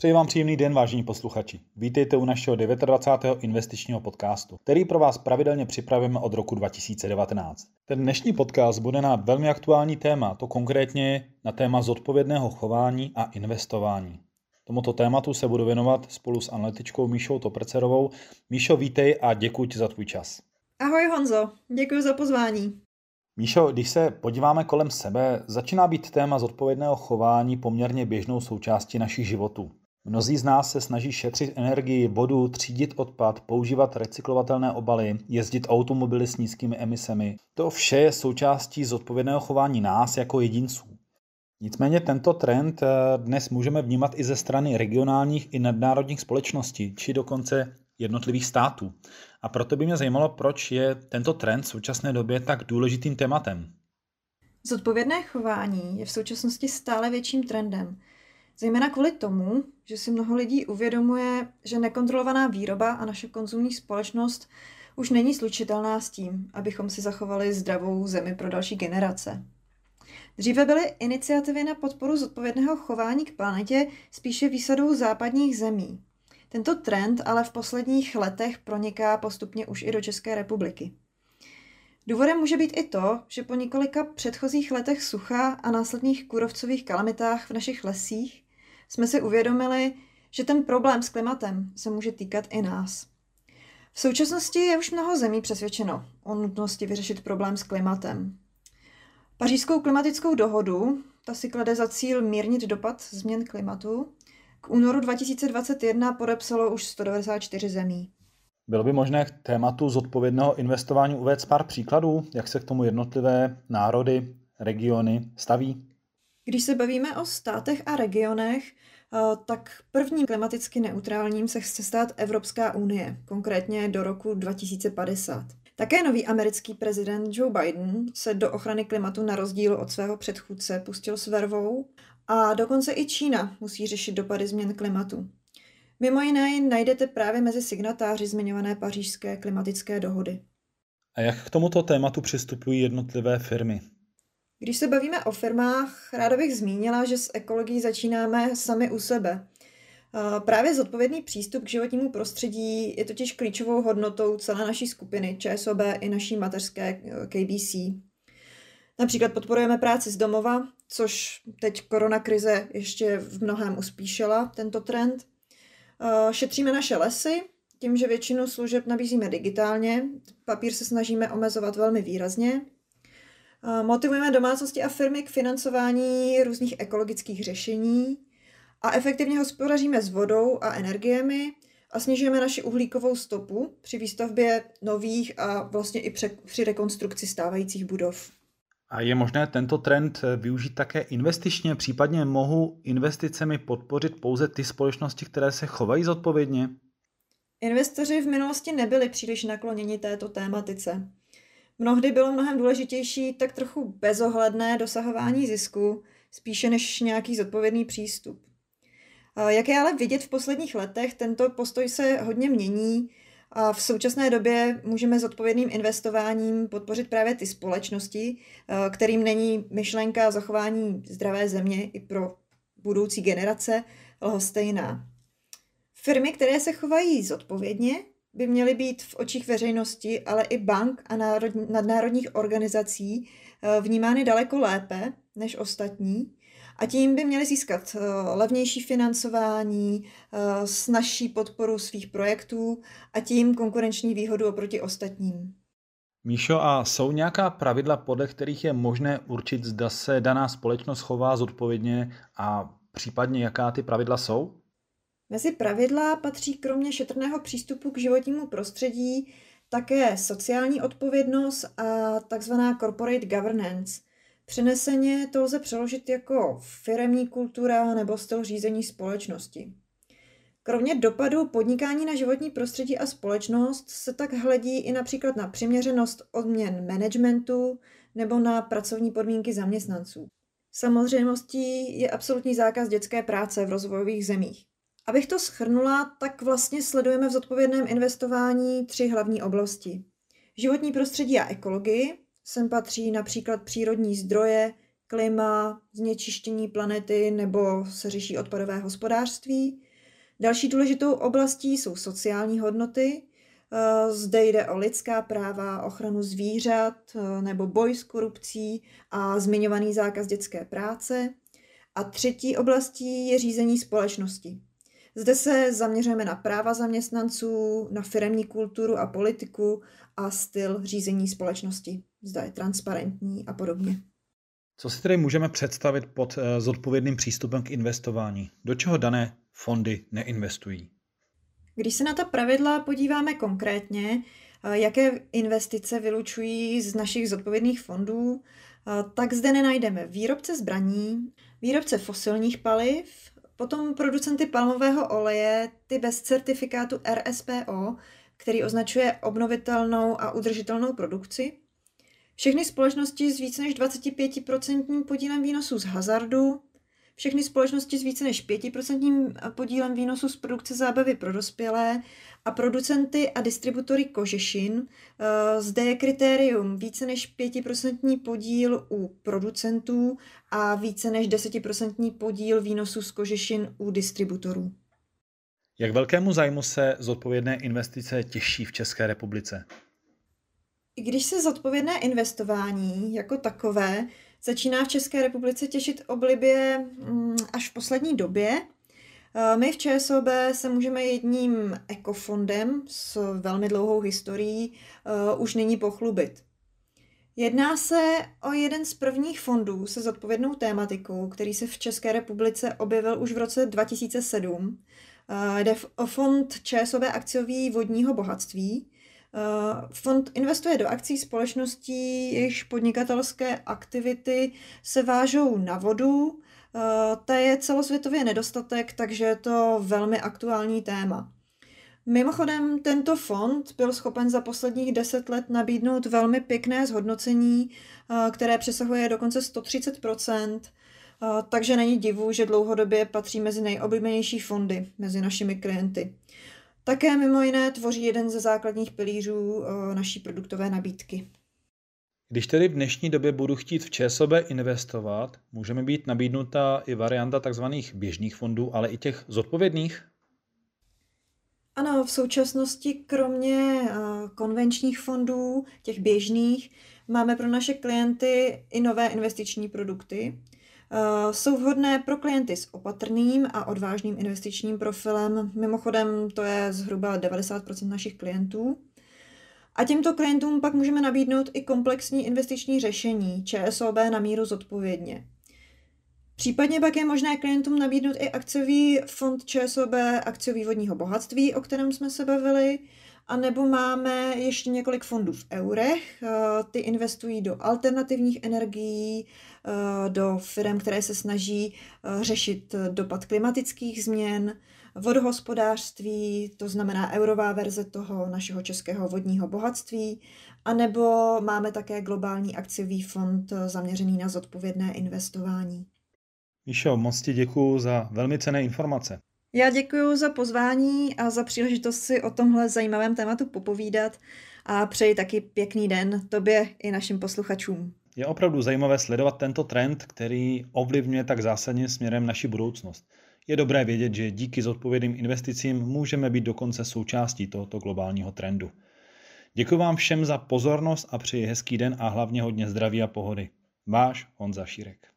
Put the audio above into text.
Přeji vám příjemný den, vážení posluchači. Vítejte u našeho 29. investičního podcastu, který pro vás pravidelně připravujeme od roku 2019. Ten dnešní podcast bude na velmi aktuální téma, to konkrétně na téma zodpovědného chování a investování. Tomuto tématu se budu věnovat spolu s analytičkou Míšou Toprcerovou. Míšo, vítej a děkuji ti za tvůj čas. Ahoj Honzo, děkuji za pozvání. Míšo, když se podíváme kolem sebe, začíná být téma zodpovědného chování poměrně běžnou součástí našich životů. Mnozí z nás se snaží šetřit energii, vodu, třídit odpad, používat recyklovatelné obaly, jezdit automobily s nízkými emisemi. To vše je součástí zodpovědného chování nás jako jedinců. Nicméně tento trend eh, dnes můžeme vnímat i ze strany regionálních i nadnárodních společností, či dokonce jednotlivých států. A proto by mě zajímalo, proč je tento trend v současné době tak důležitým tématem. Zodpovědné chování je v současnosti stále větším trendem. Zejména kvůli tomu, že si mnoho lidí uvědomuje, že nekontrolovaná výroba a naše konzumní společnost už není slučitelná s tím, abychom si zachovali zdravou zemi pro další generace. Dříve byly iniciativy na podporu zodpovědného chování k planetě spíše výsadou západních zemí. Tento trend ale v posledních letech proniká postupně už i do České republiky. Důvodem může být i to, že po několika předchozích letech sucha a následných kůrovcových kalamitách v našich lesích jsme si uvědomili, že ten problém s klimatem se může týkat i nás. V současnosti je už mnoho zemí přesvědčeno o nutnosti vyřešit problém s klimatem. Pařížskou klimatickou dohodu, ta si klade za cíl mírnit dopad změn klimatu, k únoru 2021 podepsalo už 194 zemí. Bylo by možné k tématu zodpovědného investování uvést pár příkladů, jak se k tomu jednotlivé národy, regiony staví? Když se bavíme o státech a regionech, tak prvním klimaticky neutrálním se chce stát Evropská unie, konkrétně do roku 2050. Také nový americký prezident Joe Biden se do ochrany klimatu na rozdíl od svého předchůdce pustil s vervou a dokonce i Čína musí řešit dopady změn klimatu. Mimo jiné najdete právě mezi signatáři zmiňované pařížské klimatické dohody. A jak k tomuto tématu přistupují jednotlivé firmy? Když se bavíme o firmách, ráda bych zmínila, že s ekologií začínáme sami u sebe. Právě zodpovědný přístup k životnímu prostředí je totiž klíčovou hodnotou celé naší skupiny ČSOB i naší mateřské eh, KBC. Například podporujeme práci z domova, což teď korona krize ještě v mnohem uspíšila tento trend. Šetříme naše lesy, tím, že většinu služeb nabízíme digitálně, papír se snažíme omezovat velmi výrazně. Motivujeme domácnosti a firmy k financování různých ekologických řešení a efektivně hospodaříme s vodou a energiemi a snižujeme naši uhlíkovou stopu při výstavbě nových a vlastně i při rekonstrukci stávajících budov. A je možné tento trend eh, využít také investičně, případně mohu investicemi podpořit pouze ty společnosti, které se chovají zodpovědně? Investoři v minulosti nebyli příliš nakloněni této tématice. Mnohdy bylo mnohem důležitější tak trochu bezohledné dosahování zisku, spíše než nějaký zodpovědný přístup. Jak je ale vidět v posledních letech, tento postoj se hodně mění a v současné době můžeme s odpovědným investováním podpořit právě ty společnosti, kterým není myšlenka zachování zdravé země i pro budoucí generace lhostejná. Firmy, které se chovají zodpovědně, by měly být v očích veřejnosti, ale i bank a nadnárodních organizací eh, vnímány daleko lépe než ostatní a tím by měli získat eh, levnější financování, eh, snažší podporu svých projektů a tím konkurenční výhodu oproti ostatním. Míšo, a jsou nějaká pravidla, podle kterých je možné určit, zda se daná společnost chová zodpovědně a případně jaká ty pravidla jsou? Mezi pravidla patří kromě šetrného přístupu k životnímu prostředí také sociální odpovědnost a takzvaná corporate governance – Přeneseně to lze přeložit jako firemní kultura nebo styl řízení společnosti. Kromě dopadu podnikání na životní prostředí a společnost se tak hledí i například na přiměřenost odměn managementu nebo na pracovní podmínky zaměstnanců. Samozřejmostí je absolutní zákaz dětské práce v rozvojových zemích. Abych to schrnula, tak vlastně sledujeme v zodpovědném investování tři hlavní oblasti. Životní prostředí a ekologii, Sem patří například přírodní zdroje, klima, znečištění planety nebo se řeší odpadové hospodářství. Další důležitou oblastí jsou sociální hodnoty. Eh, zde jde o lidská práva, ochranu zvířat eh, nebo boj s korupcí a zmiňovaný zákaz dětské práce. A třetí oblastí je řízení společnosti. Zde se zaměřujeme na práva zaměstnanců, na firemní kulturu a politiku a styl řízení společnosti. Zda je transparentní a podobně. Co si tedy můžeme představit pod eh, zodpovědným přístupem k investování? Do čeho dané fondy neinvestují? Když se na ta pravidla podíváme konkrétně, eh, jaké investice vylučují z našich zodpovědných fondů, eh, tak zde nenajdeme výrobce zbraní, výrobce fosilních paliv, potom producenty palmového oleje, ty bez certifikátu RSPO, který označuje obnovitelnou a udržitelnou produkci, všechny společnosti s více než 25% podílem výnosů z hazardu, všechny společnosti s více než 5% podílem výnosu z produkce zábavy pro dospělé a producenty a distributory kožešin. Eh, zde je kritérium více než 5% podíl u producentů a více než 10% podíl výnosu z kožešin u distributorů. Jak velkému zájmu se zodpovědné investice těší v České republice? I když se zodpovědné investování jako takové začíná v České republice těšit oblibě mm, až v poslední době, eh, my v ČSOB se můžeme jedním ekofondem s velmi dlouhou historií uh, už nyní pochlubit. Jedná se o jeden z prvních fondů se zodpovědnou tématikou, který se v České republice objevil už v roce 2007. Uh, jde o fond ČSOB akciový vodního bohatství, Eh, fond investuje do akcí společností, jejichž podnikatelské aktivity se vážou na vodu. Eh, ta je celosvětově nedostatek, takže je to velmi aktuální téma. Mimochodem, tento fond byl schopen za posledních deset let nabídnout velmi pěkné zhodnocení, eh, které přesahuje dokonce 130% takže není divu, že dlouhodobě patří mezi nejoblíbenější fondy mezi našimi klienty. Také mimo jiné tvoří jeden ze základních pilířů eh, naší produktové nabídky. Když tedy v dnešní době budu chtít v ČSOB investovat, může mi být nabídnuta i varianta tzv. běžných fondů, ale i těch zodpovědných? Ano, v současnosti kromě eh, konvenčních fondů, těch běžných, máme pro naše klienty i nové investiční produkty. Uh, jsou vhodné pro klienty s opatrným a odvážným investičním profilem. Mimochodem, to je zhruba 90% našich klientů. A těmto klientům pak můžeme nabídnout i komplexní investiční řešení ČSOB na míru zodpovědně. Případně pak je možné klientům nabídnout i akciový fond ČSOB akciový vodního bohatství, o kterém jsme se bavili, a nebo máme ještě několik fondů v eurech. Eh, ty investují do alternativních energií, eh, do firm, které se snaží eh, řešit dopad klimatických změn, vodohospodářství, to znamená eurová verze toho našeho českého vodního bohatství, a nebo máme také globální akciový fond zaměřený na zodpovědné investování. Míšo, moc ti děkuji za velmi cené informace. Já děkuji za pozvání a za příležitost si o tomhle zajímavém tématu popovídat a přeji taky pěkný den tobě i našim posluchačům. Je opravdu zajímavé sledovat tento trend, který ovlivňuje tak zásadně směrem naši budoucnost. Je dobré vědět, že díky zodpovědným investicím můžeme být dokonce součástí tohoto globálního trendu. Děkuji vám všem za pozornost a přeji hezký den a hlavně hodně zdraví a pohody. Váš Honza Šírek.